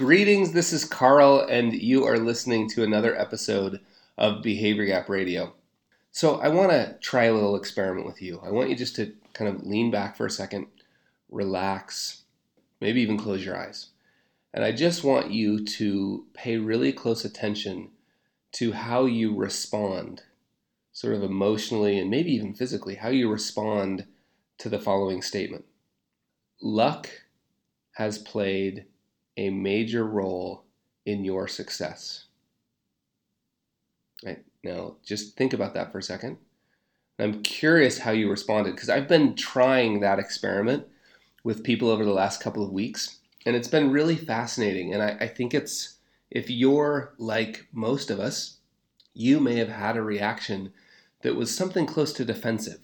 Greetings, this is Carl, and you are listening to another episode of Behavior Gap Radio. So, I want to try a little experiment with you. I want you just to kind of lean back for a second, relax, maybe even close your eyes. And I just want you to pay really close attention to how you respond, sort of emotionally and maybe even physically, how you respond to the following statement Luck has played a major role in your success. Right now, just think about that for a second. I'm curious how you responded because I've been trying that experiment with people over the last couple of weeks, and it's been really fascinating. And I, I think it's, if you're like most of us, you may have had a reaction that was something close to defensive,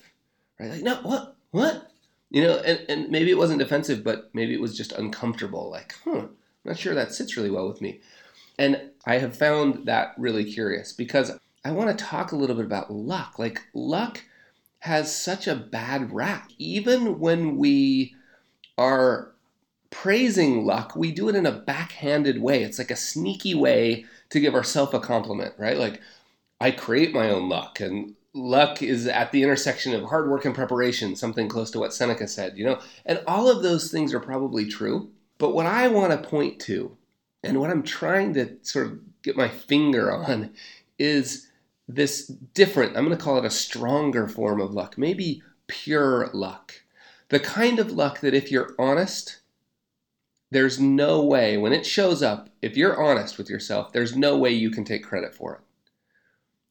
right? Like, no, what, what? You know, and, and maybe it wasn't defensive, but maybe it was just uncomfortable. Like, huh, I'm not sure that sits really well with me. And I have found that really curious because I want to talk a little bit about luck. Like, luck has such a bad rap. Even when we are praising luck, we do it in a backhanded way. It's like a sneaky way to give ourselves a compliment, right? Like, I create my own luck, and luck is at the intersection of hard work and preparation, something close to what Seneca said, you know? And all of those things are probably true. But what I want to point to, and what I'm trying to sort of get my finger on, is this different, I'm going to call it a stronger form of luck, maybe pure luck. The kind of luck that if you're honest, there's no way, when it shows up, if you're honest with yourself, there's no way you can take credit for it.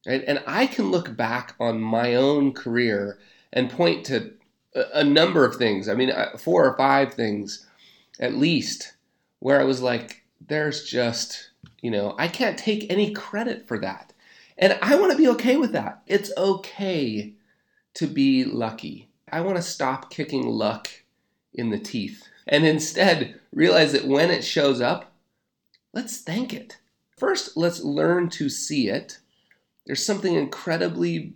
Right? And I can look back on my own career and point to a, number of things. I mean, uh, four or five things at least, where I was like, there's just, you know, I can't take any credit for that. And I want to be okay with that. It's okay to be lucky. I want to stop kicking luck in the teeth and instead realize that when it shows up, let's thank it. First, let's learn to see it there's something incredibly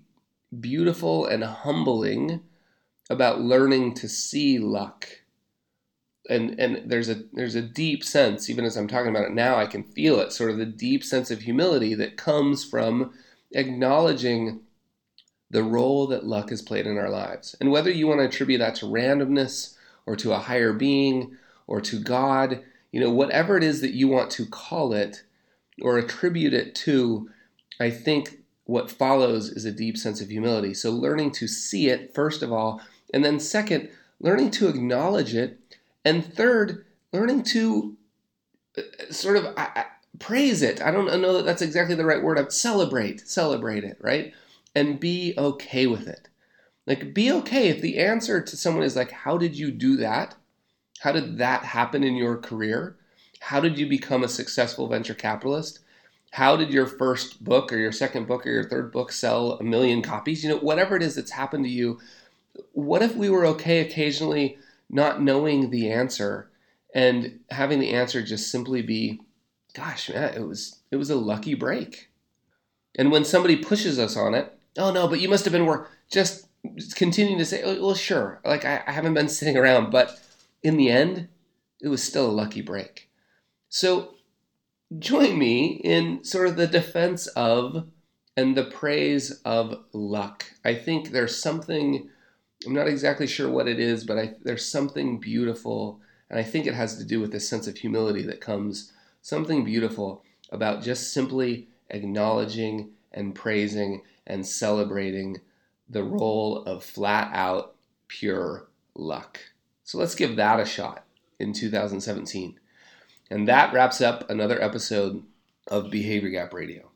beautiful and humbling about learning to see luck. And and there's a there's a deep sense, even as I'm talking about it now, I can feel it, sort of the deep sense of humility that comes from acknowledging the role that luck has played in our lives. And whether you want to attribute that to randomness or to a higher being or to God, you know, whatever it is that you want to call it or attribute it to, I think what follows is a deep sense of humility. So, learning to see it, first of all, and then second, learning to acknowledge it, and third, learning to uh, sort of praise it. I don't know that that's exactly the right word. I'd celebrate, celebrate it, right? And be okay with it. Like, be okay if the answer to someone is like, How did you do that? How did that happen in your career? How did you become a successful venture capitalist? how did your first book or your second book or your third book sell a million copies? You know, whatever it is that's happened to you, what if we were okay occasionally not knowing the answer and having the answer just simply be, gosh, man, it was it was a lucky break. And when somebody pushes us on it, oh no, but you must have been work just continuing to say, oh, well, sure, like I, I haven't been sitting around, but in the end, it was still a lucky break. So join me in sort of the defense of and the praise of luck. I think there's something, I'm not exactly sure what it is, but I, there's something beautiful, and I think it has to do with this sense of humility that comes, something beautiful about just simply acknowledging and praising and celebrating the role of flat out pure luck. So let's give that a shot in 2017. And that wraps up another episode of Behavior Gap Radio.